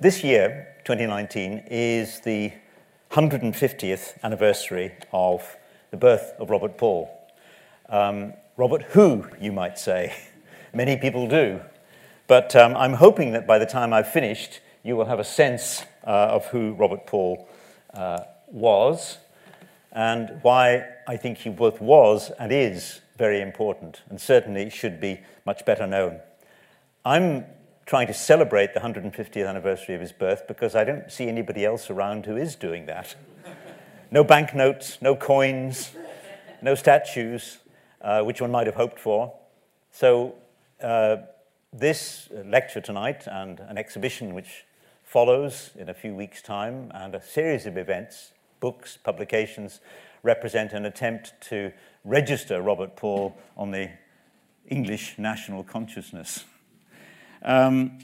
this year, 2019, is the 150th anniversary of the birth of Robert Paul. Um, Robert who, you might say. Many people do. But um, I'm hoping that by the time I've finished, you will have a sense uh, of who Robert Paul uh, was and why I think he both was and is very important and certainly should be much better known. I'm trying to celebrate the 150th anniversary of his birth because I don't see anybody else around who is doing that. No banknotes, no coins, no statues, uh, which one might have hoped for. So, uh, this lecture tonight and an exhibition which follows in a few weeks' time, and a series of events, books, publications, represent an attempt to register Robert Paul on the English national consciousness. Um,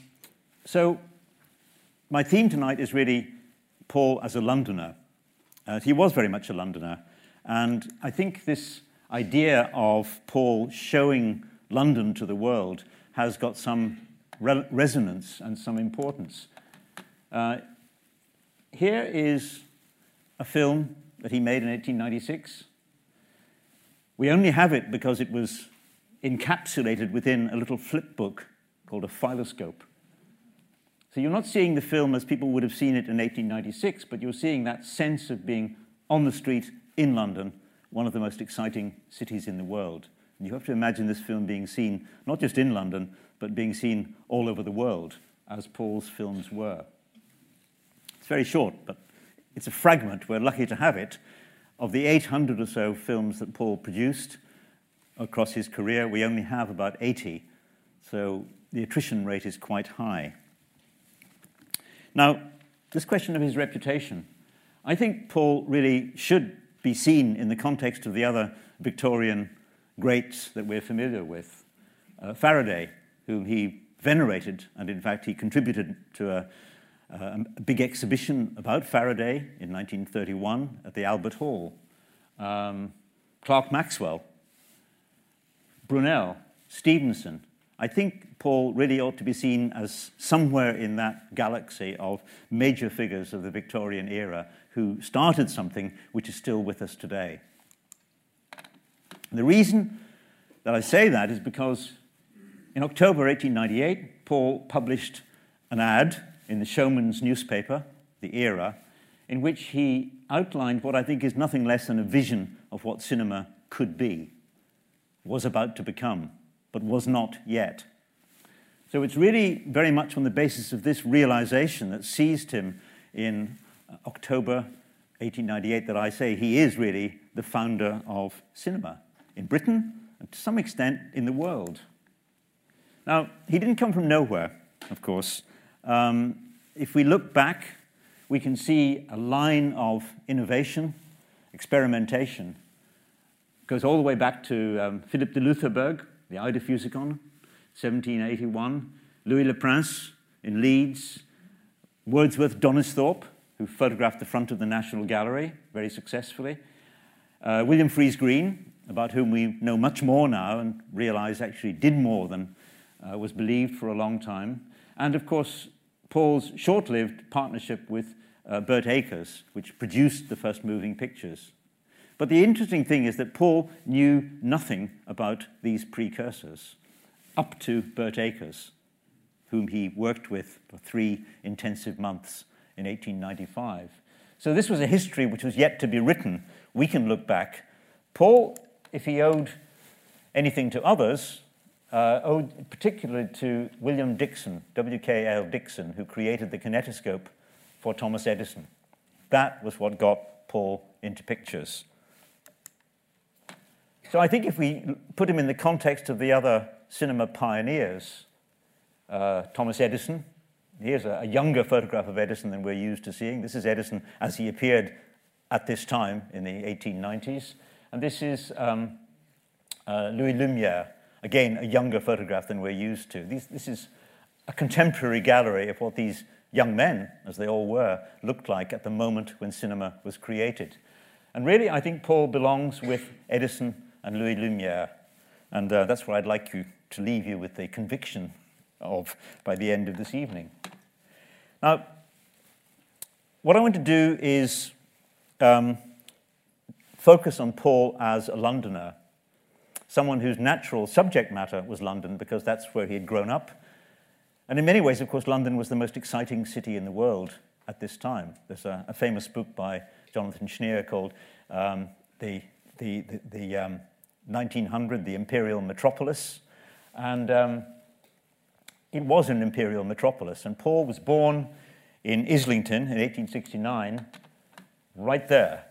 so, my theme tonight is really Paul as a Londoner. Uh, he was very much a Londoner, and I think this idea of Paul showing London to the world has got some re- resonance and some importance. Uh, here is a film that he made in 1896. We only have it because it was encapsulated within a little flip book called a filoscope. So you're not seeing the film as people would have seen it in 1896, but you're seeing that sense of being on the street in London, one of the most exciting cities in the world. And you have to imagine this film being seen not just in London, but being seen all over the world, as Paul's films were. It's very short, but it's a fragment, we're lucky to have it, of the 800 or so films that Paul produced across his career. We only have about 80, so the attrition rate is quite high. Now, this question of his reputation, I think Paul really should be seen in the context of the other Victorian greats that we're familiar with. Uh, Faraday, whom he venerated, and in fact, he contributed to a, a big exhibition about Faraday in 1931 at the Albert Hall. Um, Clerk Maxwell, Brunel, Stevenson. I think Paul really ought to be seen as somewhere in that galaxy of major figures of the Victorian era who started something which is still with us today. The reason that I say that is because in October 1898, Paul published an ad in the Showman's newspaper, The Era, in which he outlined what I think is nothing less than a vision of what cinema could be, was about to become, but was not yet. So it's really very much on the basis of this realization that seized him in October 1898 that I say he is really the founder of cinema in Britain and to some extent in the world. Now, he didn't come from nowhere, of course. Um, if we look back, we can see a line of innovation, experimentation. It goes all the way back to um, Philippe de Loutherbourg, the Eidophusikon, 1781, Louis Le Prince in Leeds, Wordsworth Donisthorpe, who photographed the front of the National Gallery very successfully, uh, William Friese Greene, about whom we know much more now and realize actually did more than uh, was believed for a long time, and of course Paul's short lived partnership with uh, Birt Acres, which produced the first moving pictures. But the interesting thing is that Paul knew nothing about these precursors up to Birt Acres, whom he worked with for three intensive months in 1895. So this was a history which was yet to be written. We can look back. Paul, if he owed anything to others, uh, owed particularly to William Dickson, W.K.L. Dickson, who created the kinetoscope for Thomas Edison. That was what got Paul into pictures. So I think if we put him in the context of the other cinema pioneers, uh, Thomas Edison, here's a, a, younger photograph of Edison than we're used to seeing. This is Edison as he appeared at this time in the 1890s. And this is um, uh, Louis Lumiere, Again, a younger photograph than we're used to. These, this is a contemporary gallery of what these young men, as they all were, looked like at the moment when cinema was created. And really, I think Paul belongs with Edison and Louis Lumiere. And uh, that's what I'd like you to leave you with the conviction of by the end of this evening. Now, what I want to do is um, focus on Paul as a Londoner, someone whose natural subject matter was London because that's where he had grown up. And in many ways, of course, London was the most exciting city in the world at this time. There's a, a famous book by Jonathan Schneer called um, the, the, the, the um, 1900, The Imperial Metropolis. And um, it was an imperial metropolis. And Paul was born in Islington in 1869, right there.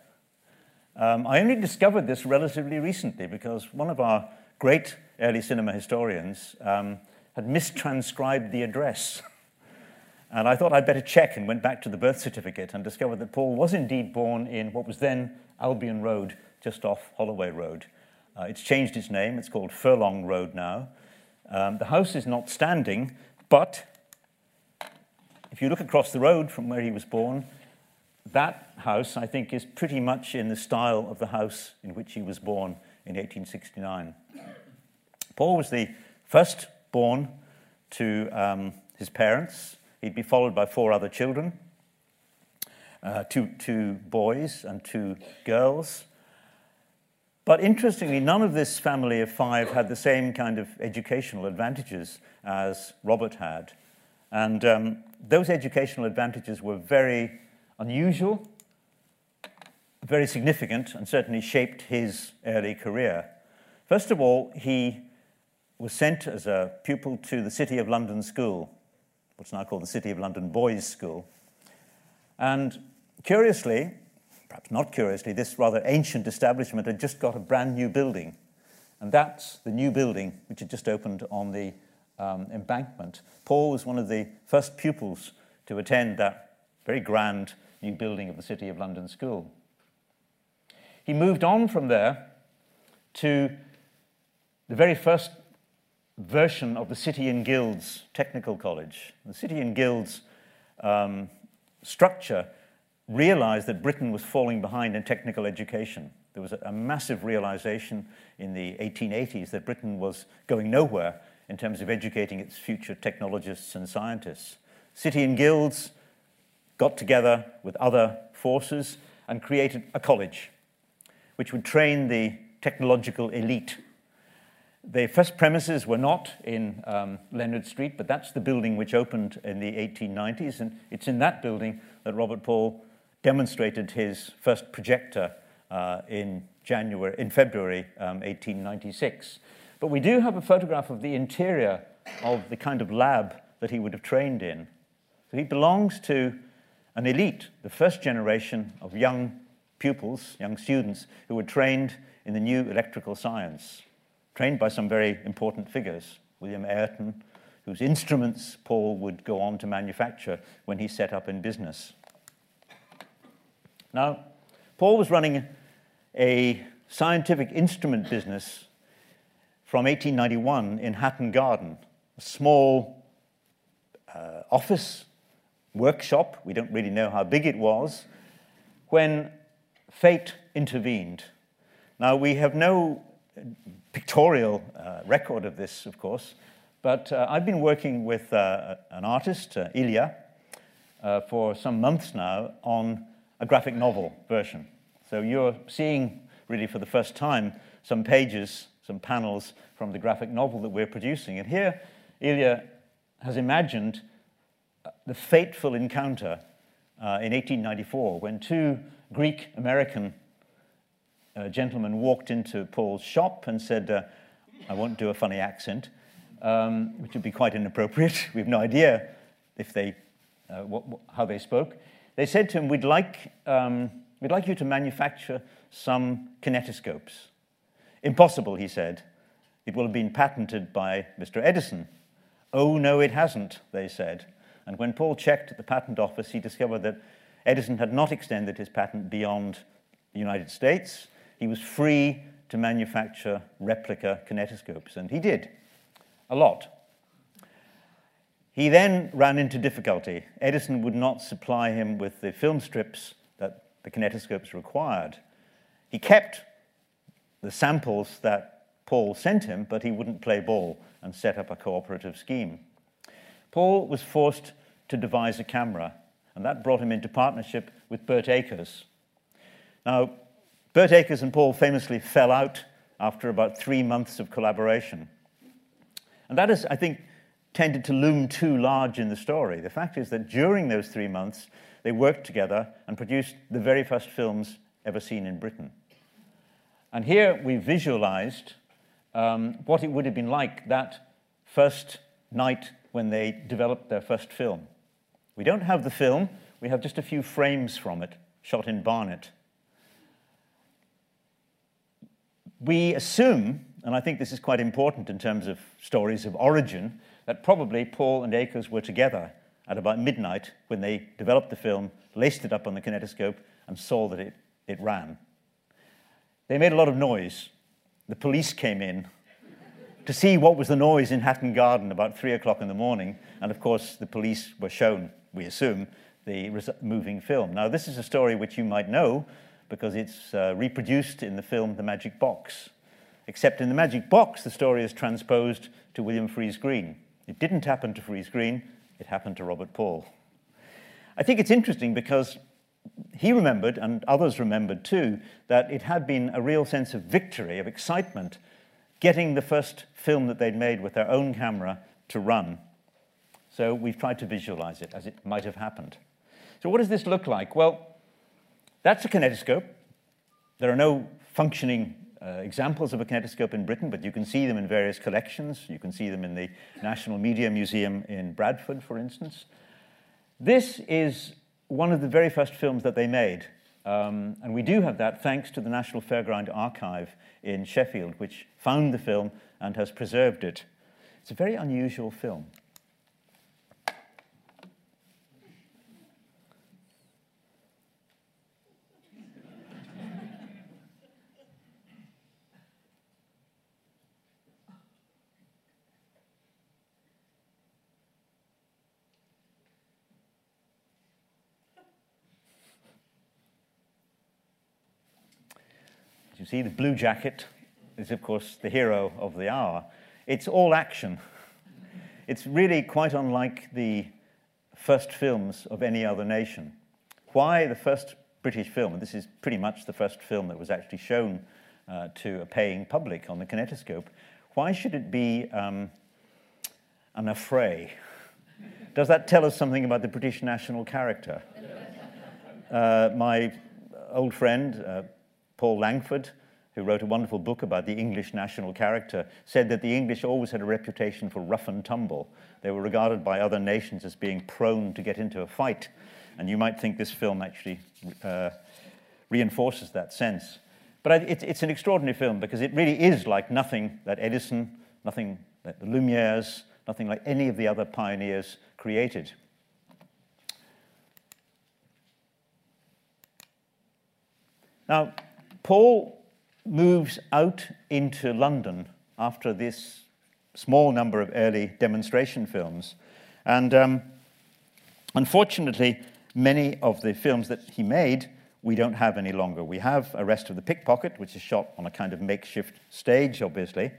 Um, I only discovered this relatively recently because one of our great early cinema historians um, had mistranscribed the address. And I thought I'd better check and went back to the birth certificate and discovered that Paul was indeed born in what was then Albion Road, just off Holloway Road. Uh, it's changed its name, it's called Furlong Road now. Um, the house is not standing, but if you look across the road from where he was born, that house, I think, is pretty much in the style of the house in which he was born in 1869. Paul was the first born to um, his parents. He'd be followed by four other children uh, two, two boys and two girls. But interestingly, none of this family of five had the same kind of educational advantages as Robert had. And um, those educational advantages were very unusual, very significant, and certainly shaped his early career. First of all, he was sent as a pupil to the City of London School, what's now called the City of London Boys' School. And curiously, perhaps not curiously, this rather ancient establishment had just got a brand new building. And that's the new building which had just opened on the um, embankment. Paul was one of the first pupils to attend that very grand new building of the City of London School. He moved on from there to the very first version of the City and Guilds Technical College. The City and Guilds um, structure realized that Britain was falling behind in technical education. There was a, a massive realization in the 1880s that Britain was going nowhere in terms of educating its future technologists and scientists. City and guilds got together with other forces and created a college which would train the technological elite the first premises were not in um, Leonard Street, but that's the building which opened in the 1890s, and it's in that building that Robert Paul demonstrated his first projector uh, in January, in February um, 1896. But we do have a photograph of the interior of the kind of lab that he would have trained in. So he belongs to an elite, the first generation of young pupils, young students, who were trained in the new electrical science trained by some very important figures. William Ayrton, whose instruments Paul would go on to manufacture when he set up in business. Now, Paul was running a scientific instrument business from 1891 in Hatton Garden, a small uh, office workshop. We don't really know how big it was when fate intervened. Now, we have no pictorial uh, record of this, of course. But uh, I've been working with uh, an artist, uh, Ilya, uh, for some months now on a graphic novel version. So you're seeing, really for the first time, some pages, some panels from the graphic novel that we're producing. And here, Ilya has imagined uh, the fateful encounter in 1894 when two Greek American a gentleman walked into Paul's shop and said, uh, I won't do a funny accent, um, which would be quite inappropriate. we have no idea if they, uh, what, how they spoke. They said to him, we'd like, um, we'd like you to manufacture some kinetoscopes. Impossible, he said. It will have been patented by Mr. Edison. Oh, no, it hasn't, they said. And when Paul checked at the patent office, he discovered that Edison had not extended his patent beyond the United States he was free to manufacture replica kinetoscopes, and he did a lot. He then ran into difficulty. Edison would not supply him with the film strips that the kinetoscopes required. He kept the samples that Paul sent him, but he wouldn't play ball and set up a cooperative scheme. Paul was forced to devise a camera, and that brought him into partnership with Birt Acres. Now, Birt Acres and Paul famously fell out after about three months of collaboration. And that is, I think, tended to loom too large in the story. The fact is that during those three months, they worked together and produced the very first films ever seen in Britain. And here we visualized um, what it would have been like that first night when they developed their first film. We don't have the film, we have just a few frames from it, shot in Barnet. We assume, and I think this is quite important in terms of stories of origin, that probably Paul and Acres were together at about midnight when they developed the film, laced it up on the kinetoscope, and saw that it, it ran. They made a lot of noise. The police came in to see what was the noise in Hatton Garden about three o'clock in the morning, and of course, the police were shown, we assume, the moving film. Now, this is a story which you might know because it's uh, reproduced in the film The Magic Box. Except in The Magic Box, the story is transposed to William Friese-Greene. It didn't happen to Friese-Greene, it happened to Robert Paul. I think it's interesting because he remembered, and others remembered too, that it had been a real sense of victory, of excitement, getting the first film that they'd made with their own camera to run. So we've tried to visualize it as it might have happened. So, what does this look like? Well, that's a kinetoscope. There are no functioning uh, examples of a kinetoscope in Britain, but you can see them in various collections. You can see them in the National Media Museum in Bradford, for instance. This is one of the very first films that they made. Um, and we do have that thanks to the National Fairground Archive in Sheffield, which found the film and has preserved it. It's a very unusual film. You see, the blue jacket is, of course, the hero of the hour. It's all action. It's really quite unlike the first films of any other nation. Why the first British film, and this is pretty much the first film that was actually shown uh, to a paying public on the kinetoscope, why should it be um, an affray? Does that tell us something about the British national character? Uh, my old friend, uh, Paul Langford, who wrote a wonderful book about the English national character, said that the English always had a reputation for rough and tumble. They were regarded by other nations as being prone to get into a fight. And you might think this film actually uh, reinforces that sense. But it's, it's an extraordinary film because it really is like nothing that Edison, nothing that the Lumieres, nothing like any of the other pioneers created. Now, Paul moves out into London after this small number of early demonstration films. And um, unfortunately, many of the films that he made we don't have any longer. We have Arrest of the Pickpocket, which is shot on a kind of makeshift stage, obviously.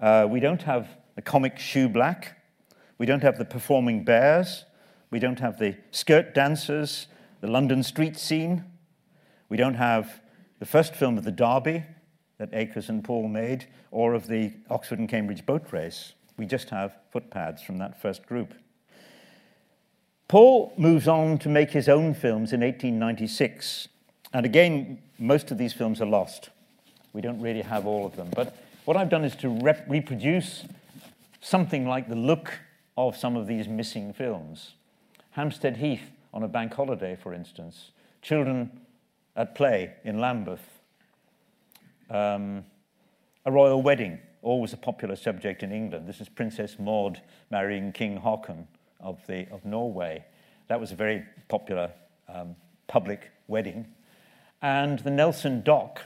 Uh, we don't have the comic Shoe Black. We don't have the Performing Bears. We don't have the Skirt Dancers, the London street scene. We don't have the first film of the Derby that Acres and Paul made, or of the Oxford and Cambridge boat race. We just have footpads from that first group. Paul moves on to make his own films in 1896. And again, most of these films are lost. We don't really have all of them. But what I've done is to rep- reproduce something like the look of some of these missing films. Hampstead Heath on a bank holiday, for instance. Children at play in Lambeth. Um, a royal wedding, always a popular subject in England. This is Princess Maud marrying King Haakon of, the, of Norway. That was a very popular um, public wedding. And the Nelson Dock,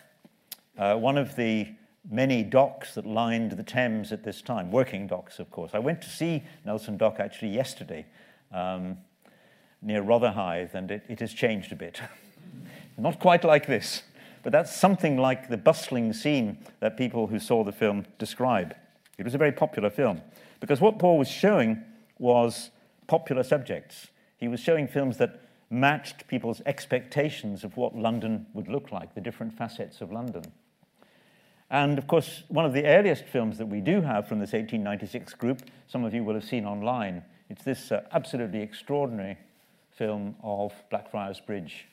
uh, one of the many docks that lined the Thames at this time, working docks, of course. I went to see Nelson Dock actually yesterday um, near Rotherhithe, and it, it has changed a bit. Not quite like this, but that's something like the bustling scene that people who saw the film describe. It was a very popular film because what Paul was showing was popular subjects. He was showing films that matched people's expectations of what London would look like, the different facets of London. And of course, one of the earliest films that we do have from this 1896 group, some of you will have seen online, it's this uh, absolutely extraordinary film of Blackfriars Bridge,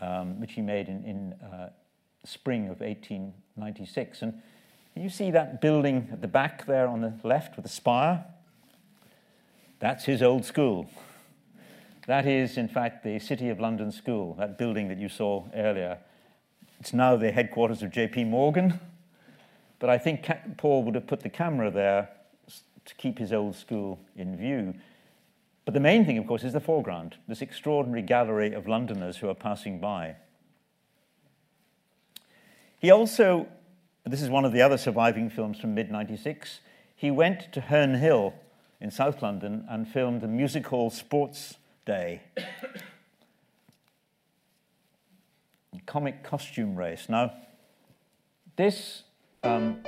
um, which he made in, in uh, spring of 1896. And you see that building at the back there on the left with the spire? That's his old school. That is, in fact, the City of London School, that building that you saw earlier. It's now the headquarters of JP Morgan, but I think Paul would have put the camera there to keep his old school in view. But the main thing, of course, is the foreground, this extraordinary gallery of Londoners who are passing by. He also, this is one of the other surviving films from mid 96, he went to Herne Hill in South London and filmed a music hall sports day comic costume race. Now, this um,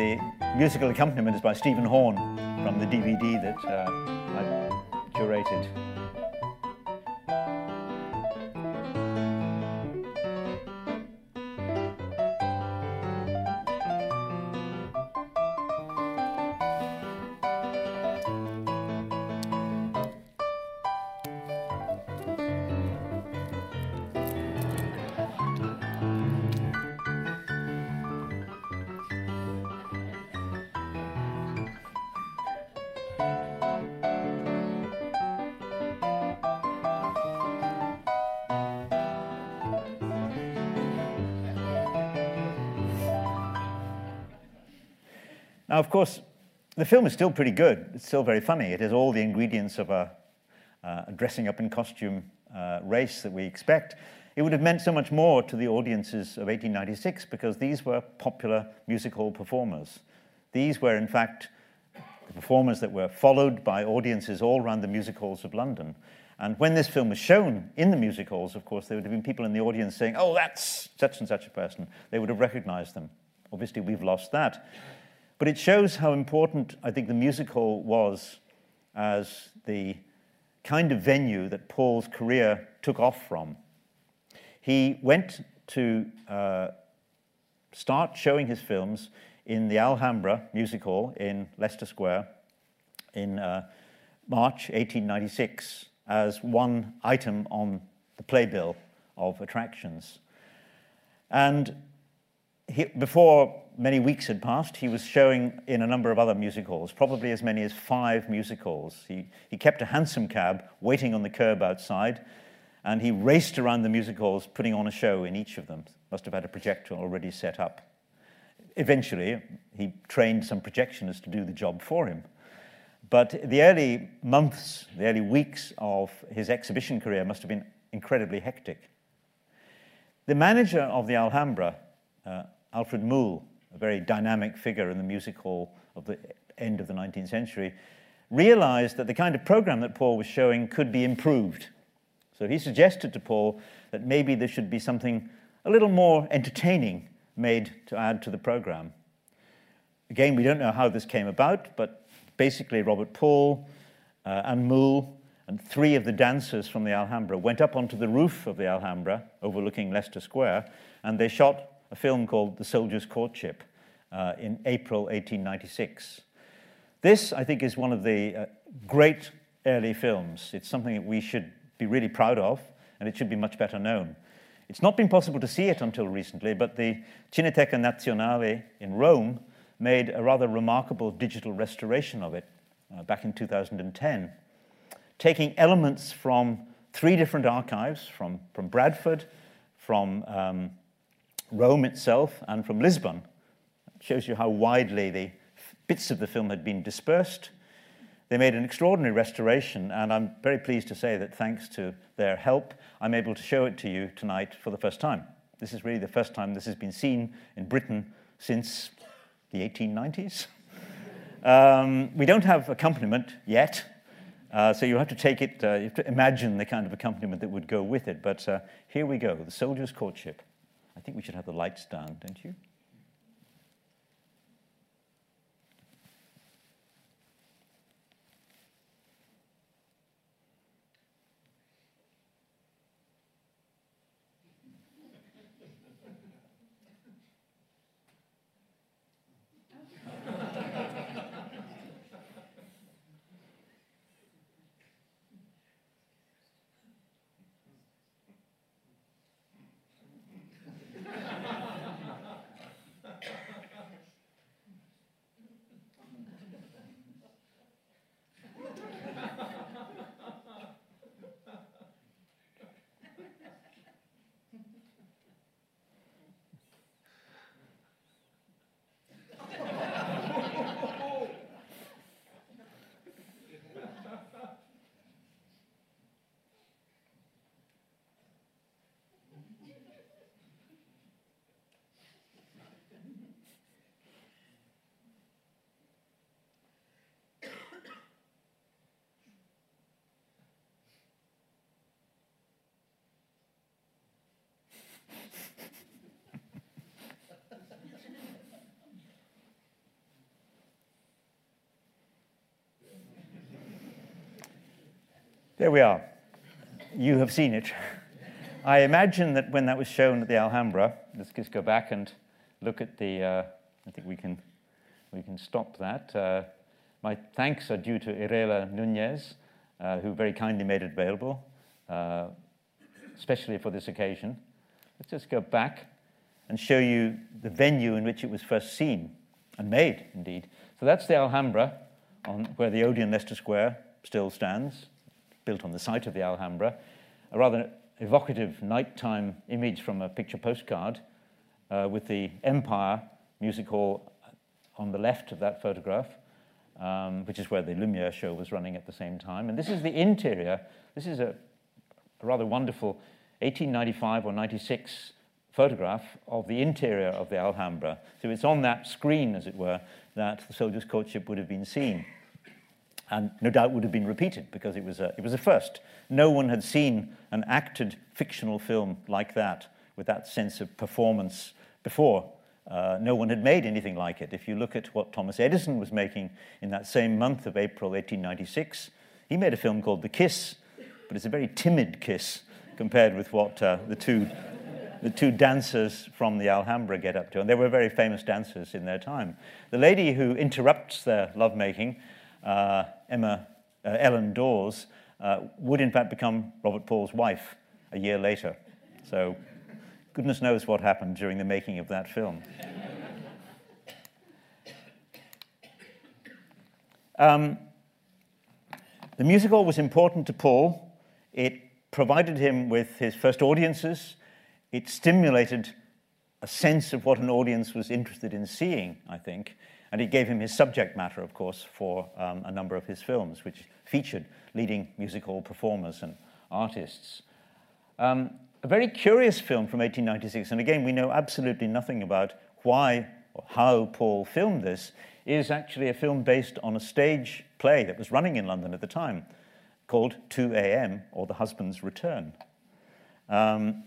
the musical accompaniment is by Stephen Horne from the DVD that uh, I curated. Of course, the film is still pretty good. It's still very funny. It has all the ingredients of a, uh, a dressing up in costume uh, race that we expect. It would have meant so much more to the audiences of 1896 because these were popular music hall performers. These were, in fact, the performers that were followed by audiences all around the music halls of London. And when this film was shown in the music halls, of course, there would have been people in the audience saying, oh, that's such and such a person. They would have recognized them. Obviously, we've lost that. But it shows how important I think the music hall was as the kind of venue that Paul's career took off from. He went to uh, start showing his films in the Alhambra Music Hall in Leicester Square in uh, March 1896 as one item on the playbill of attractions. And he, before many weeks had passed, he was showing in a number of other music halls, probably as many as five music halls. He, he kept a hansom cab waiting on the curb outside, and he raced around the music halls putting on a show in each of them. Must have had a projector already set up. Eventually, he trained some projectionists to do the job for him. But the early months, the early weeks of his exhibition career must have been incredibly hectic. The manager of the Alhambra, uh, Alfred Moul, a very dynamic figure in the music hall of the end of the 19th century, realized that the kind of program that Paul was showing could be improved. So he suggested to Paul that maybe there should be something a little more entertaining made to add to the program. Again, we don't know how this came about, but basically, Robert Paul uh, and Moul and three of the dancers from the Alhambra went up onto the roof of the Alhambra overlooking Leicester Square and they shot a film called The Soldier's Courtship uh, in April 1896. This, I think, is one of the uh, great early films. It's something that we should be really proud of, and it should be much better known. It's not been possible to see it until recently, but the Cineteca Nazionale in Rome made a rather remarkable digital restoration of it uh, back in 2010, taking elements from three different archives from, from Bradford, from um, Rome itself and from Lisbon. It shows you how widely the bits of the film had been dispersed. They made an extraordinary restoration, and I'm very pleased to say that thanks to their help, I'm able to show it to you tonight for the first time. This is really the first time this has been seen in Britain since the 1890s. Um, we don't have accompaniment yet, uh, so you have to take it, uh, you have to imagine the kind of accompaniment that would go with it. But uh, here we go The Soldier's Courtship. I think we should have the lights down, don't you? There we are. You have seen it. I imagine that when that was shown at the Alhambra, let's just go back and look at the, uh, I think we can, we can stop that. Uh, my thanks are due to Irela Nunez, uh, who very kindly made it available, uh, especially for this occasion. Let's just go back and show you the venue in which it was first seen and made, indeed. So that's the Alhambra, on where the Odeon Leicester Square still stands, built on the site of the Alhambra. A rather evocative nighttime image from a picture postcard uh, with the Empire Music Hall on the left of that photograph, um, which is where the Lumiere show was running at the same time. And this is the interior. This is a, a rather wonderful 1895 or 96 photograph of the interior of the Alhambra. So it's on that screen, as it were, that the soldier's courtship would have been seen. And no doubt would have been repeated because it was a, it was a first. No one had seen an acted fictional film like that with that sense of performance before. Uh, no one had made anything like it. If you look at what Thomas Edison was making in that same month of April 1896, he made a film called The Kiss, but it's a very timid kiss compared with what uh, the, two, the two dancers from the Alhambra get up to. And they were very famous dancers in their time. The lady who interrupts their lovemaking, Emma, uh, Ellen Dawes, uh, would in fact become Robert Paul's wife a year later. So goodness knows what happened during the making of that film. Um, the musical was important to Paul. It provided him with his first audiences. It stimulated a sense of what an audience was interested in seeing, I think. And it gave him his subject matter, of course, for um, a number of his films, which featured leading musical performers and artists. Um, a very curious film from 1896, and again, we know absolutely nothing about why or how Paul filmed this, is actually a film based on a stage play that was running in London at the time called 2 a.m. or The Husband's Return. Um,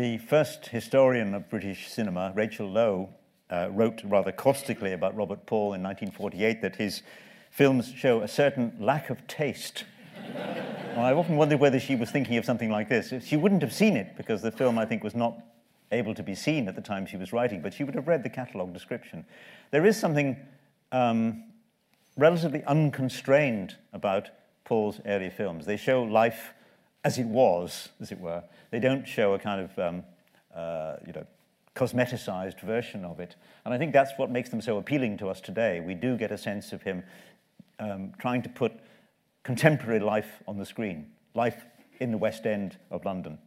The first historian of British cinema, Rachael Low, uh, wrote rather caustically about Robert Paul in 1948 that his films show a certain lack of taste. well, I've often wondered whether she was thinking of something like this. She wouldn't have seen it because the film, I think, was not able to be seen at the time she was writing, but she would have read the catalogue description. There is something um, relatively unconstrained about Paul's early films. They show life as it was, as it were. They don't show a kind of, um, uh, you know, cosmeticized version of it. And I think that's what makes them so appealing to us today. We do get a sense of him um, trying to put contemporary life on the screen, life in the West End of London.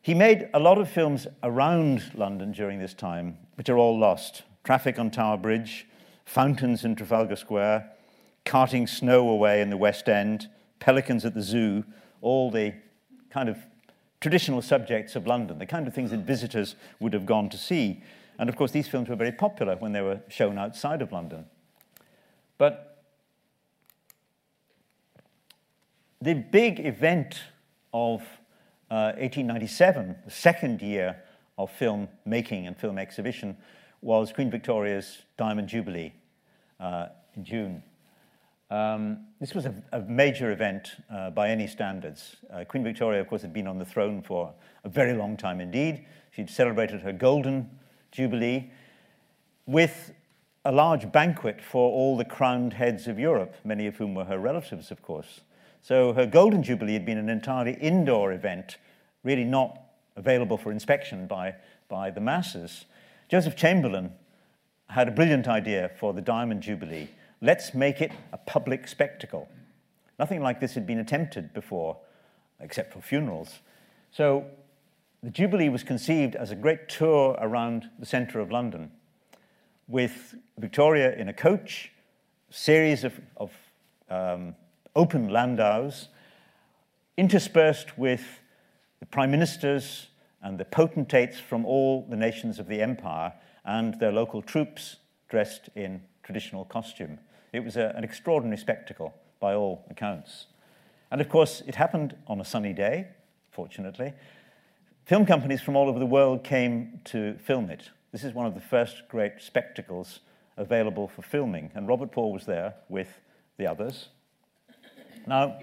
He made a lot of films around London during this time, which are all lost. Traffic on Tower Bridge, Fountains in Trafalgar Square, Carting Snow Away in the West End, Pelicans at the Zoo, all the kind of traditional subjects of London, the kind of things that visitors would have gone to see. And of course, these films were very popular when they were shown outside of London. But the big event of uh, 1897, the second year of film making and film exhibition, was Queen Victoria's Diamond Jubilee uh, in June. Um, this was a, a major event uh, by any standards. Uh, Queen Victoria, of course, had been on the throne for a very long time indeed. She'd celebrated her golden jubilee with a large banquet for all the crowned heads of Europe, many of whom were her relatives, of course. So her Golden Jubilee had been an entirely indoor event, really not available for inspection by, by the masses. Joseph Chamberlain had a brilliant idea for the Diamond Jubilee. Let's make it a public spectacle. Nothing like this had been attempted before, except for funerals. So the Jubilee was conceived as a great tour around the centre of London with Victoria in a coach, series of, of um, open landaus, interspersed with the prime ministers and the potentates from all the nations of the empire and their local troops dressed in traditional costume. It was a, an extraordinary spectacle by all accounts. And of course, it happened on a sunny day, fortunately. Film companies from all over the world came to film it. This is one of the first great spectacles available for filming, and Robert Paul was there with the others. Now,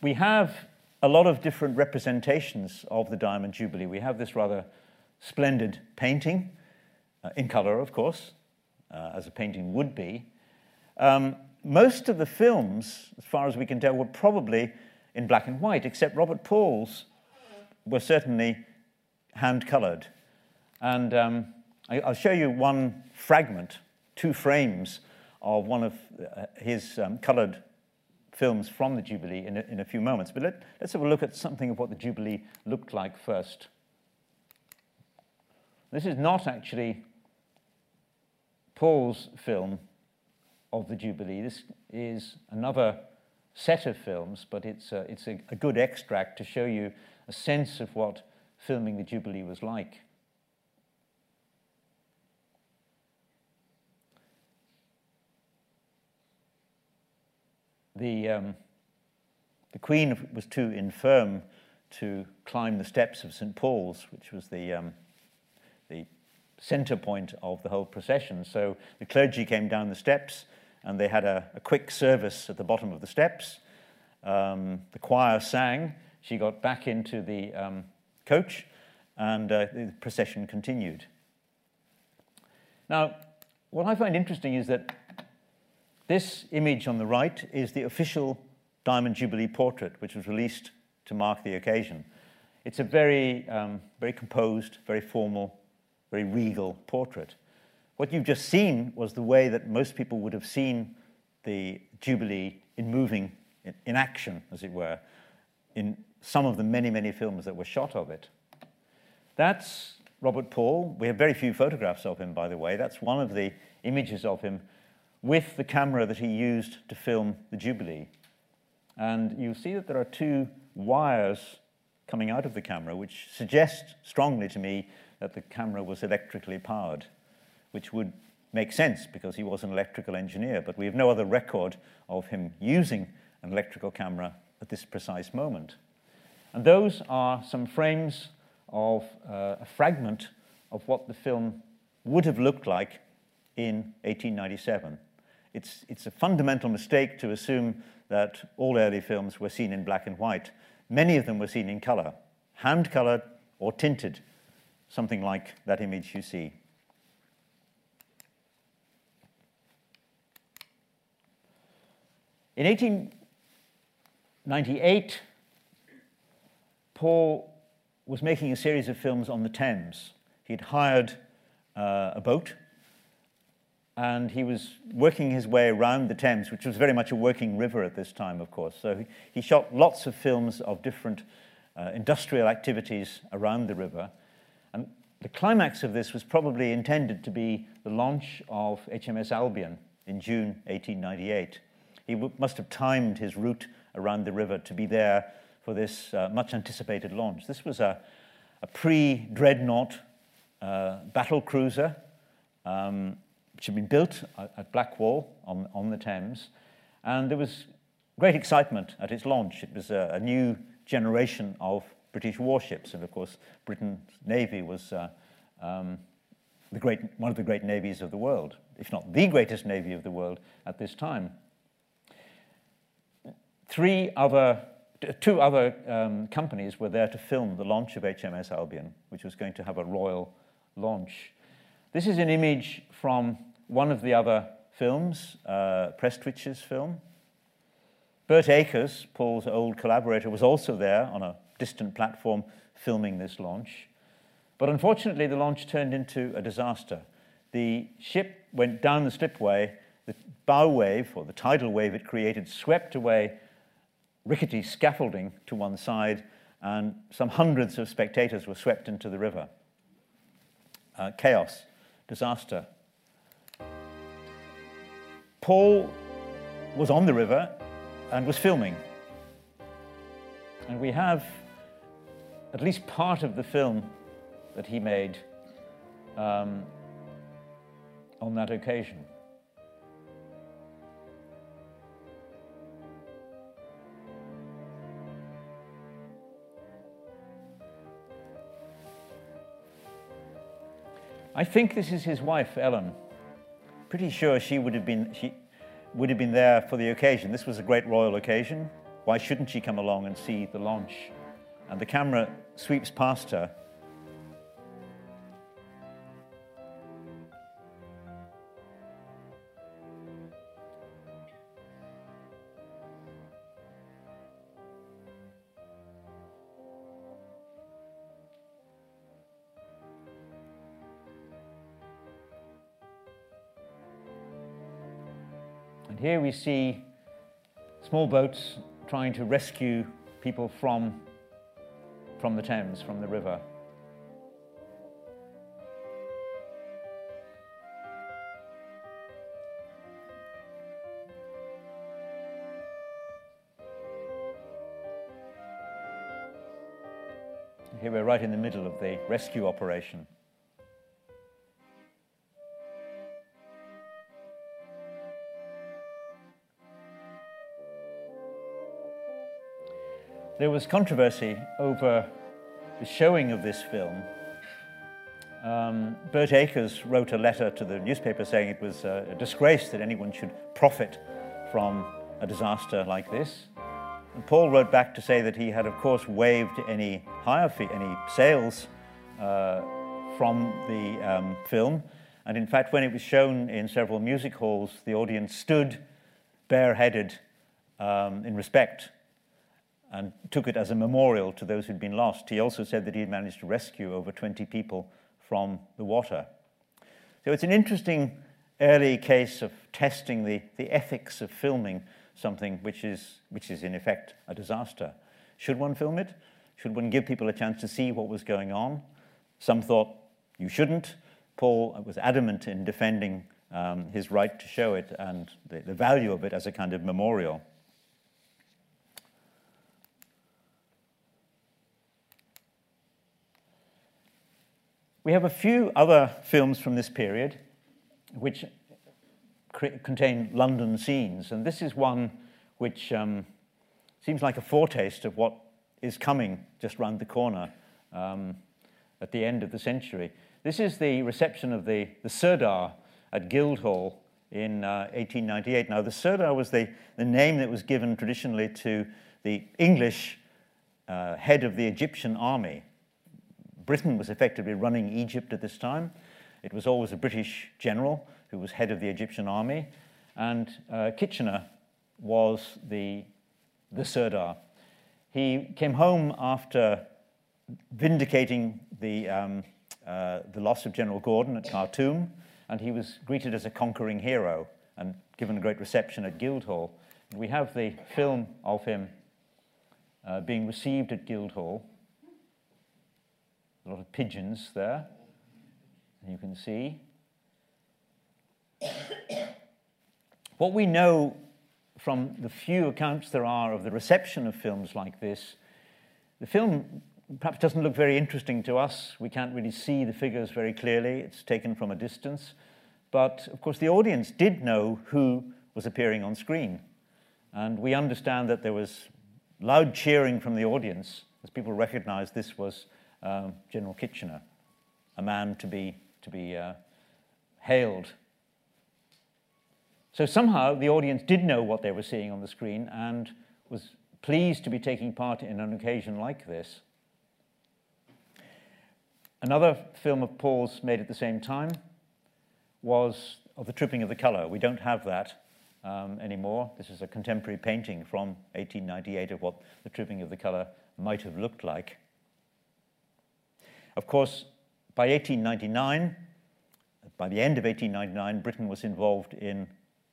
we have a lot of different representations of the Diamond Jubilee. We have this rather splendid painting, uh, in color, of course, uh, as a painting would be. Um, most of the films, as far as we can tell, were probably in black and white, except Robert Paul's were certainly hand colored. And um, I, will show you one fragment, two frames of one of uh, his um, colored films from the Jubilee in a, in a few moments. But let, let's have a look at something of what the Jubilee looked like first. This is not actually Paul's film of the Jubilee. This is another set of films, but it's, a, it's a, a good extract to show you a sense of what filming the Jubilee was like. the, um, the Queen was too infirm to climb the steps of St. Paul's, which was the, um, the center point of the whole procession. So the clergy came down the steps and they had a, a quick service at the bottom of the steps. Um, the choir sang. She got back into the um, coach and uh, the procession continued. Now, what I find interesting is that this image on the right is the official Diamond Jubilee portrait, which was released to mark the occasion. It's a very, um, very composed, very formal, very regal portrait. What you've just seen was the way that most people would have seen the Jubilee in moving, in, action, as it were, in some of the many, many films that were shot of it. That's Robert Paul. We have very few photographs of him, by the way. That's one of the images of him with the camera that he used to film the Jubilee. And you'll see that there are two wires coming out of the camera, which suggest strongly to me that the camera was electrically powered, which would make sense because he was an electrical engineer, but we have no other record of him using an electrical camera at this precise moment. And those are some frames of uh, a fragment of what the film would have looked like in 1897 it's, it's a fundamental mistake to assume that all early films were seen in black and white. Many of them were seen in color, hand colored or tinted, something like that image you see. In 1898, Paul was making a series of films on the Thames. He'd hired uh, a boat and he was working his way around the Thames, which was very much a working river at this time, of course. So he, he shot lots of films of different uh, industrial activities around the river. And the climax of this was probably intended to be the launch of HMS Albion in June 1898. He must have timed his route around the river to be there for this uh, much anticipated launch. This was a, a pre dreadnought uh, battle cruiser. Um, which had been built at Blackwall on, on the Thames. And there was great excitement at its launch. It was a, a new generation of British warships. And of course, Britain's navy was uh, um, the great, one of the great navies of the world, if not the greatest navy of the world at this time. Three other, two other um, companies were there to film the launch of HMS Albion, which was going to have a royal launch. This is an image from one of the other films, uh, Prestwich's film. Birt Acres, Paul's old collaborator, was also there on a distant platform filming this launch. But unfortunately, the launch turned into a disaster. The ship went down the slipway, the bow wave, or the tidal wave it created, swept away rickety scaffolding to one side, and some hundreds of spectators were swept into the river. Uh, chaos, disaster. Paul was on the river and was filming. And we have at least part of the film that he made um, on that occasion. I think this is his wife, Ellen. Pretty sure she would have been she would have been there for the occasion. This was a great royal occasion. Why shouldn't she come along and see the launch? And the camera sweeps past her We see small boats trying to rescue people from, from the Thames, from the river. Here we're right in the middle of the rescue operation. There was controversy over the showing of this film. Um, Birt Acres wrote a letter to the newspaper saying it was a, a disgrace that anyone should profit from a disaster like this. And Paul wrote back to say that he had, of course, waived any hire fee, any sales uh, from the um, film. And in fact, when it was shown in several music halls, the audience stood bareheaded um, in respect and took it as a memorial to those who'd been lost. He also said that he had managed to rescue over 20 people from the water. So it's an interesting early case of testing the, the ethics of filming something which is, which is, in effect, a disaster. Should one film it? Should one give people a chance to see what was going on? Some thought you shouldn't. Paul was adamant in defending um, his right to show it and the, the value of it as a kind of memorial. We have a few other films from this period which contain London scenes, and this is one which um, seems like a foretaste of what is coming just round the corner um, at the end of the century. This is the reception of the, the Sirdar at Guildhall in uh, 1898. Now, the Sirdar was the, the name that was given traditionally to the English uh, head of the Egyptian army, Britain was effectively running Egypt at this time. It was always a British general who was head of the Egyptian army, and uh, Kitchener was the, the Sirdar. He came home after vindicating the, um, uh, the loss of General Gordon at Khartoum, and he was greeted as a conquering hero and given a great reception at Guildhall. And we have the film of him uh, being received at Guildhall a lot of pigeons there, you can see. what we know from the few accounts there are of the reception of films like this, the film perhaps doesn't look very interesting to us. We can't really see the figures very clearly. It's taken from a distance. But of course, the audience did know who was appearing on screen. And we understand that there was loud cheering from the audience as people recognized this was um, General Kitchener, a man to be, to be uh, hailed. So somehow the audience did know what they were seeing on the screen and was pleased to be taking part in an occasion like this. Another film of Paul's made at the same time was of the trooping of the color. We don't have that um, anymore. This is a contemporary painting from 1898 of what the trooping of the color might have looked like. Of course, by 1899, by the end of 1899, Britain was involved in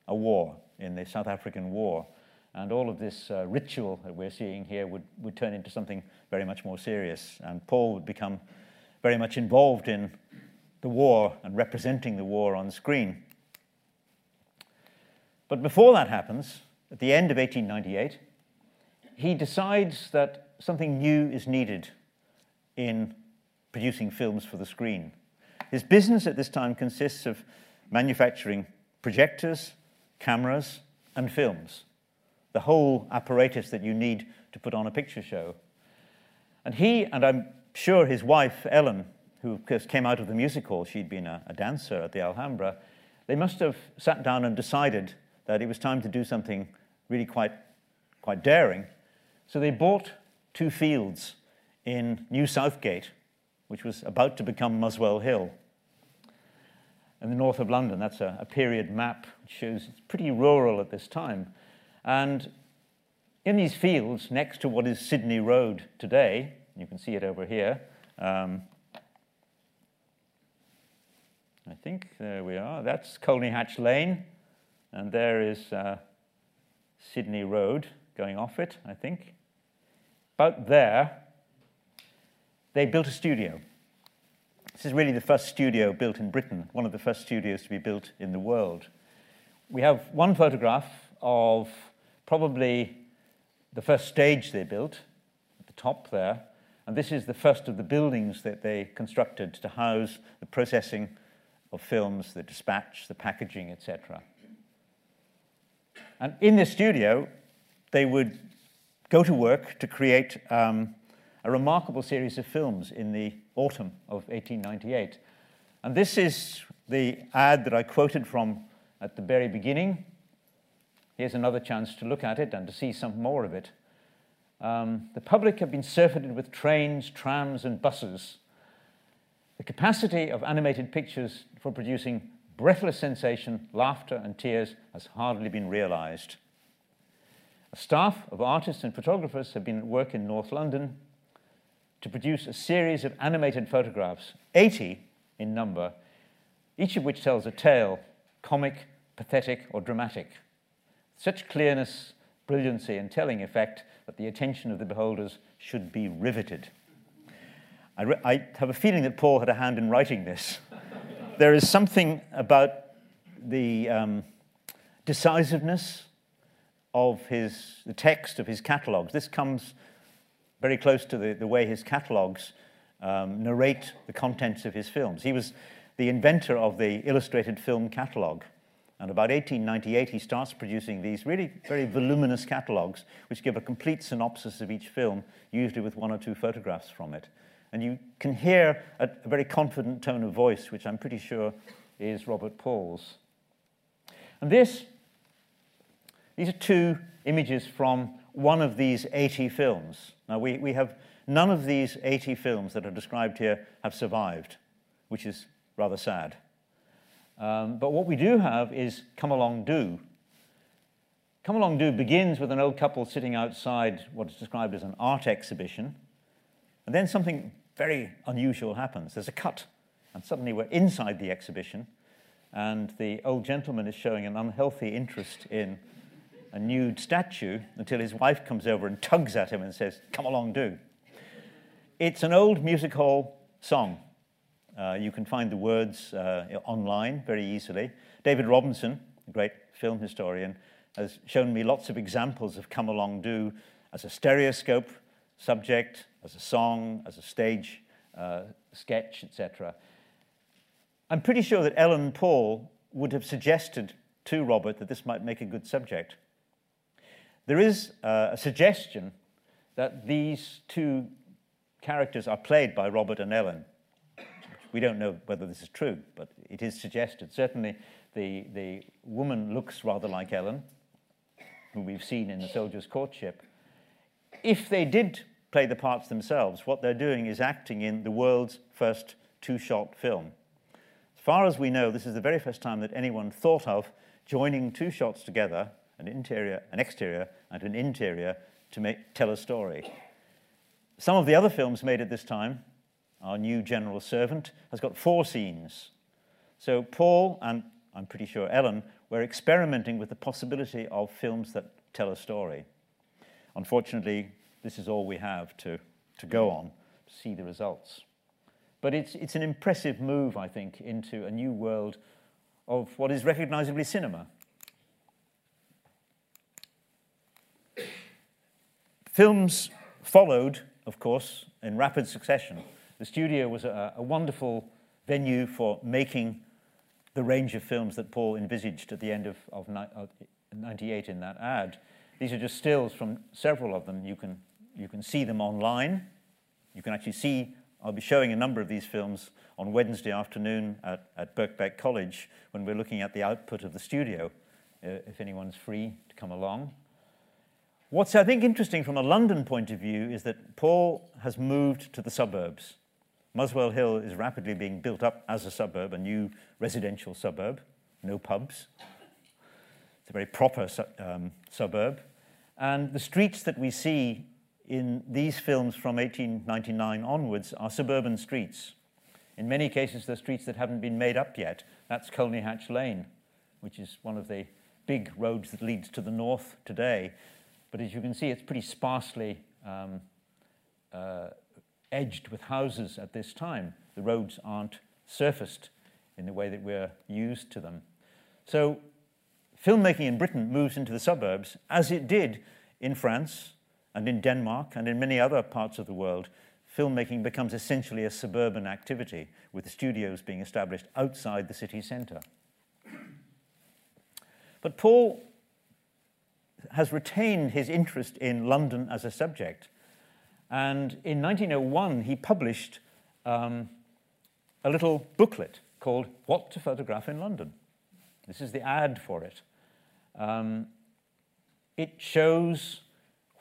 a war, in the South African War. And all of this uh, ritual that we're seeing here would, would turn into something very much more serious. And Paul would become very much involved in the war and representing the war on screen. But before that happens, at the end of 1898, he decides that something new is needed in producing films for the screen. His business at this time consists of manufacturing projectors, cameras, and films, the whole apparatus that you need to put on a picture show. And he, and I'm sure his wife, Ellen, who of course came out of the music hall, she'd been a, a dancer at the Alhambra, they must have sat down and decided that it was time to do something really quite, quite daring. So they bought two fields in New Southgate, which was about to become Muswell Hill. In the north of London, that's a, a period map which shows it's pretty rural at this time. And in these fields, next to what is Sydney Road today, you can see it over here. Um, I think there we are. That's Colney Hatch Lane, and there is uh, Sydney Road going off it, I think. About there, they built a studio. This is really the first studio built in Britain, one of the first studios to be built in the world. We have one photograph of probably the first stage they built at the top there, and this is the first of the buildings that they constructed to house the processing of films, the dispatch, the packaging, etc. And in this studio, they would go to work to create um, a remarkable series of films in the autumn of 1898. And this is the ad that I quoted from at the very beginning. Here's another chance to look at it and to see some more of it. Um, the public have been surfeited with trains, trams, and buses. The capacity of animated pictures for producing breathless sensation, laughter, and tears has hardly been realized. A staff of artists and photographers have been at work in North London to produce a series of animated photographs, 80 in number, each of which tells a tale, comic, pathetic, or dramatic. Such clearness, brilliancy, and telling effect that the attention of the beholders should be riveted. I, re- I have a feeling that Paul had a hand in writing this. there is something about the um, decisiveness of his, the text of his catalogues. This comes very close to the, the way his catalogues um, narrate the contents of his films. He was the inventor of the illustrated film catalogue. And about 1898, he starts producing these really very voluminous catalogues, which give a complete synopsis of each film, usually with one or two photographs from it. And you can hear a, a very confident tone of voice, which I'm pretty sure is Robert Paul's. And this, these are two images from one of these 80 films. Now, we, we have none of these 80 films that are described here have survived, which is rather sad. Um, but what we do have is Come Along Do. Come Along Do begins with an old couple sitting outside what is described as an art exhibition. And then something very unusual happens. There's a cut, and suddenly we're inside the exhibition, and the old gentleman is showing an unhealthy interest in a nude statue until his wife comes over and tugs at him and says, Come along, do. It's an old music hall song. Uh, you can find the words uh, online very easily. David Robinson, a great film historian, has shown me lots of examples of Come Along Do as a stereoscope subject, as a song, as a stage uh, sketch, etc. I'm pretty sure that Ellen Paul would have suggested to Robert that this might make a good subject. There is uh, a suggestion that these two characters are played by Robert and Ellen. We don't know whether this is true, but it is suggested. Certainly, the, the woman looks rather like Ellen. who we've seen in The Soldier's Courtship, if they did play the parts themselves, what they're doing is acting in the world's first two shot film. As far as we know, this is the very first time that anyone thought of joining two shots together, an interior, an exterior, and an interior, to make, tell a story. Some of the other films made at this time, our new general servant, has got four scenes. So Paul and I'm pretty sure Ellen were experimenting with the possibility of films that tell a story. Unfortunately, this is all we have to, to go on to see the results. But it's, it's an impressive move, I think, into a new world of what is recognizably cinema. Films followed, of course, in rapid succession. The studio was a, a wonderful venue for making the range of films that Paul envisaged at the end of, of, of 98 in that ad. These are just stills from several of them. You can, you can see them online. You can actually see, I'll be showing a number of these films on Wednesday afternoon at, at Birkbeck College when we're looking at the output of the studio, uh, if anyone's free to come along. What's, I think, interesting from a London point of view is that Paul has moved to the suburbs. Muswell Hill is rapidly being built up as a suburb, a new residential suburb, no pubs. It's a very proper su- um, suburb. And the streets that we see in these films from 1899 onwards are suburban streets. In many cases, they're streets that haven't been made up yet. That's Colney Hatch Lane, which is one of the big roads that leads to the north today. But as you can see, it's pretty sparsely um, uh, edged with houses at this time. The roads aren't surfaced in the way that we're used to them. So, filmmaking in Britain moves into the suburbs, as it did in France and in Denmark and in many other parts of the world. Filmmaking becomes essentially a suburban activity, with the studios being established outside the city centre. But Paul has retained his interest in London as a subject and in 1901, he published um, a little booklet called What to Photograph in London. This is the ad for it. Um, it shows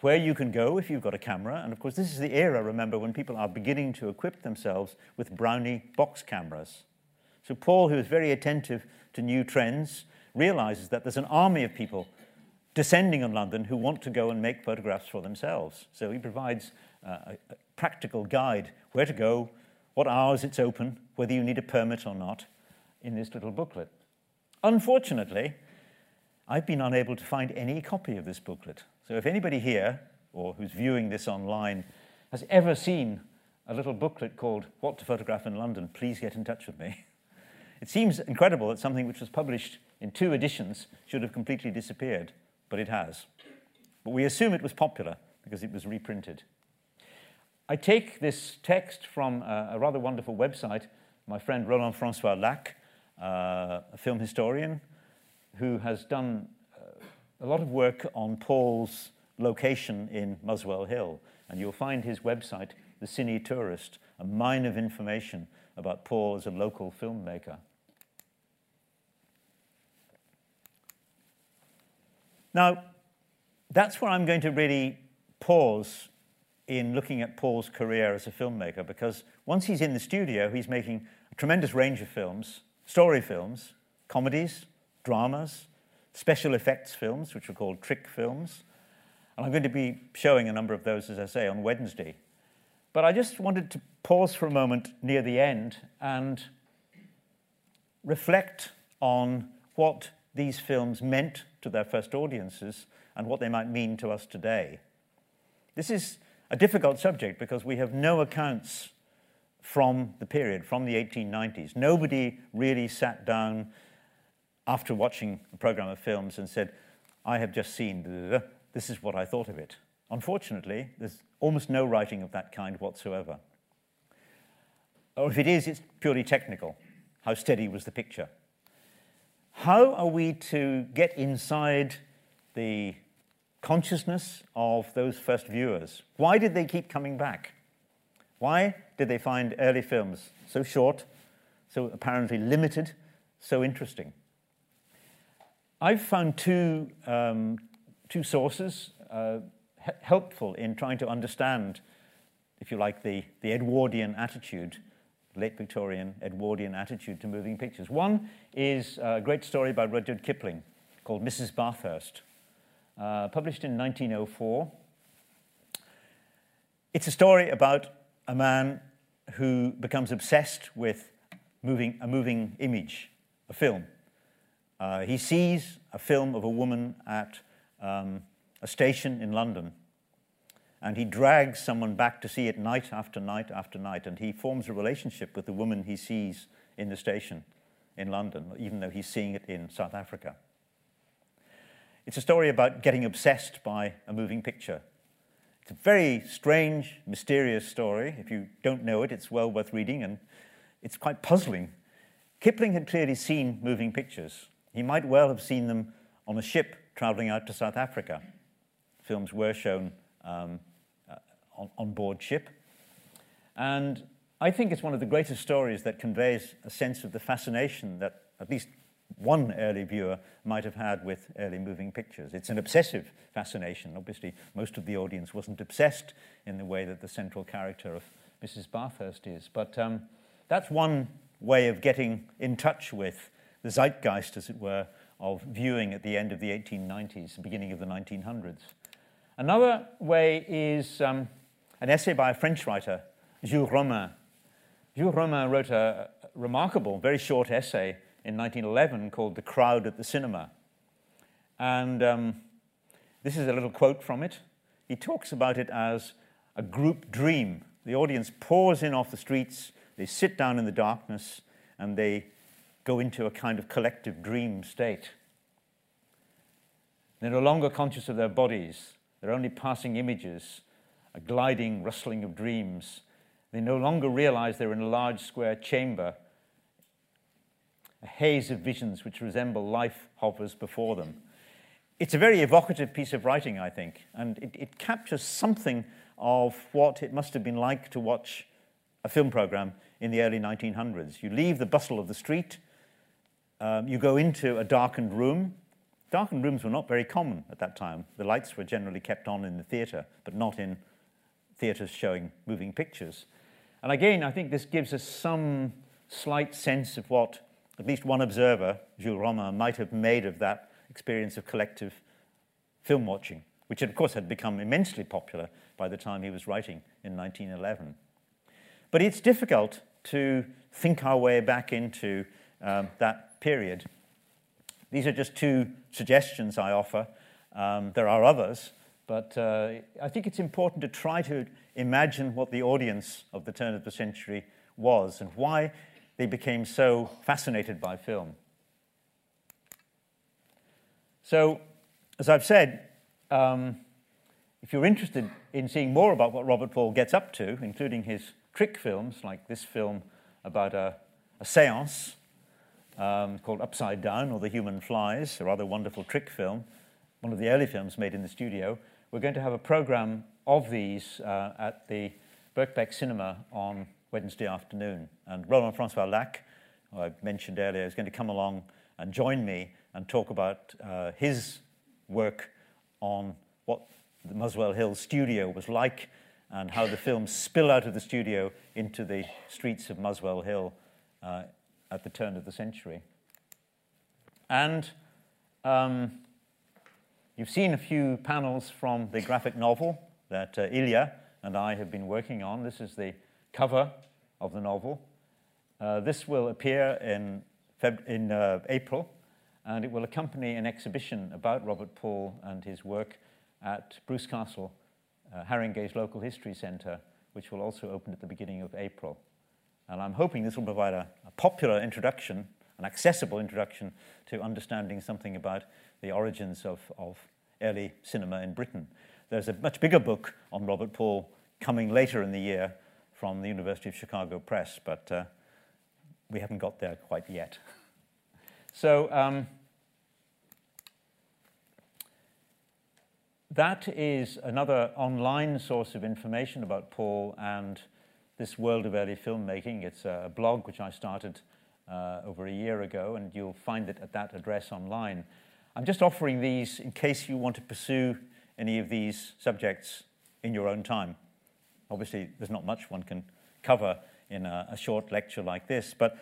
where you can go if you've got a camera. And of course, this is the era, remember, when people are beginning to equip themselves with Brownie box cameras. So, Paul, who is very attentive to new trends, realizes that there's an army of people descending on London who want to go and make photographs for themselves. So, he provides uh, a, a practical guide where to go, what hours it's open, whether you need a permit or not, in this little booklet. Unfortunately, I've been unable to find any copy of this booklet. So if anybody here, or who's viewing this online, has ever seen a little booklet called What to Photograph in London, please get in touch with me. It seems incredible that something which was published in two editions should have completely disappeared, but it has. But we assume it was popular because it was reprinted. I take this text from a, a rather wonderful website, my friend Roland Francois Lack, uh, a film historian, who has done uh, a lot of work on Paul's location in Muswell Hill. And you'll find his website, The Cine Tourist, a mine of information about Paul as a local filmmaker. Now, that's where I'm going to really pause in looking at Paul's career as a filmmaker because once he's in the studio, he's making a tremendous range of films story films, comedies, dramas, special effects films, which are called trick films. And I'm going to be showing a number of those, as I say, on Wednesday. But I just wanted to pause for a moment near the end and reflect on what these films meant to their first audiences and what they might mean to us today. This is a difficult subject because we have no accounts from the period, from the 1890s. Nobody really sat down after watching a program of films and said, I have just seen, this is what I thought of it. Unfortunately, there's almost no writing of that kind whatsoever. Or if it is, it's purely technical. How steady was the picture? How are we to get inside the consciousness of those first viewers. Why did they keep coming back? Why did they find early films so short, so apparently limited, so interesting? I've found two um, two sources uh, helpful in trying to understand, if you like, the, the Edwardian attitude, late Victorian Edwardian attitude to moving pictures. One is a great story by Rudyard Kipling called Mrs. Bathurst, uh, published in 1904. It's a story about a man who becomes obsessed with moving, a moving image, a film. Uh, he sees a film of a woman at um, a station in London, and he drags someone back to see it night after night after night, and he forms a relationship with the woman he sees in the station in London, even though he's seeing it in South Africa. It's a story about getting obsessed by a moving picture. It's a very strange, mysterious story. If you don't know it, it's well worth reading, and it's quite puzzling. Kipling had clearly seen moving pictures. He might well have seen them on a ship traveling out to South Africa. Films were shown um, on, on board ship. And I think it's one of the greatest stories that conveys a sense of the fascination that at least one early viewer might have had with early moving pictures. It's an obsessive fascination. Obviously, most of the audience wasn't obsessed in the way that the central character of Mrs. Bathurst is. But um, that's one way of getting in touch with the zeitgeist, as it were, of viewing at the end of the 1890s, beginning of the 1900s. Another way is um, an essay by a French writer, Jules Romains. Jules Romains wrote a remarkable, very short essay in 1911 called The Crowd at the Cinema. And um, this is a little quote from it. He talks about it as a group dream. The audience pours in off the streets, they sit down in the darkness, and they go into a kind of collective dream state. They're no longer conscious of their bodies, they're only passing images, a gliding, rustling of dreams. They no longer realize they're in a large square chamber a haze of visions which resemble life hovers before them. It's a very evocative piece of writing, I think, and it, it captures something of what it must have been like to watch a film program in the early 1900s. You leave the bustle of the street, um, you go into a darkened room. Darkened rooms were not very common at that time. The lights were generally kept on in the theatre, but not in theatres showing moving pictures. And again, I think this gives us some slight sense of what at least one observer, Jules Romains, might have made of that experience of collective film watching, which of course had become immensely popular by the time he was writing in 1911. But it's difficult to think our way back into um, that period. These are just two suggestions I offer. Um, there are others, but uh, I think it's important to try to imagine what the audience of the turn of the century was and why they became so fascinated by film. So, as I've said, um, if you're interested in seeing more about what Robert Paul gets up to, including his trick films, like this film about a, a seance um, called Upside Down or The Human Flies, a rather wonderful trick film, one of the early films made in the studio, we're going to have a program of these uh, at the Birkbeck Cinema on Wednesday afternoon. And Roland Francois Lack, who I mentioned earlier, is going to come along and join me and talk about uh, his work on what the Muswell Hill studio was like and how the films spill out of the studio into the streets of Muswell Hill uh, at the turn of the century. And um, you've seen a few panels from the graphic novel that uh, Ilya and I have been working on. This is the cover of the novel. Uh, this will appear in, Feb- in uh, April, and it will accompany an exhibition about Robert Paul and his work at Bruce Castle, uh, Haringey's Local History Centre, which will also open at the beginning of April. And I'm hoping this will provide a, a popular introduction, an accessible introduction to understanding something about the origins of, of early cinema in Britain. There's a much bigger book on Robert Paul coming later in the year from the University of Chicago Press, but uh, we haven't got there quite yet. So um, that is another online source of information about Paul and this world of early filmmaking. It's a blog which I started uh, over a year ago, and you'll find it at that address online. I'm just offering these in case you want to pursue any of these subjects in your own time. Obviously, there's not much one can cover in a, a short lecture like this, but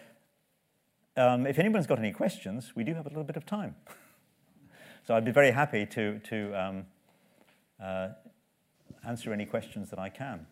um, if anyone's got any questions, we do have a little bit of time. so I'd be very happy to, to um, uh, answer any questions that I can.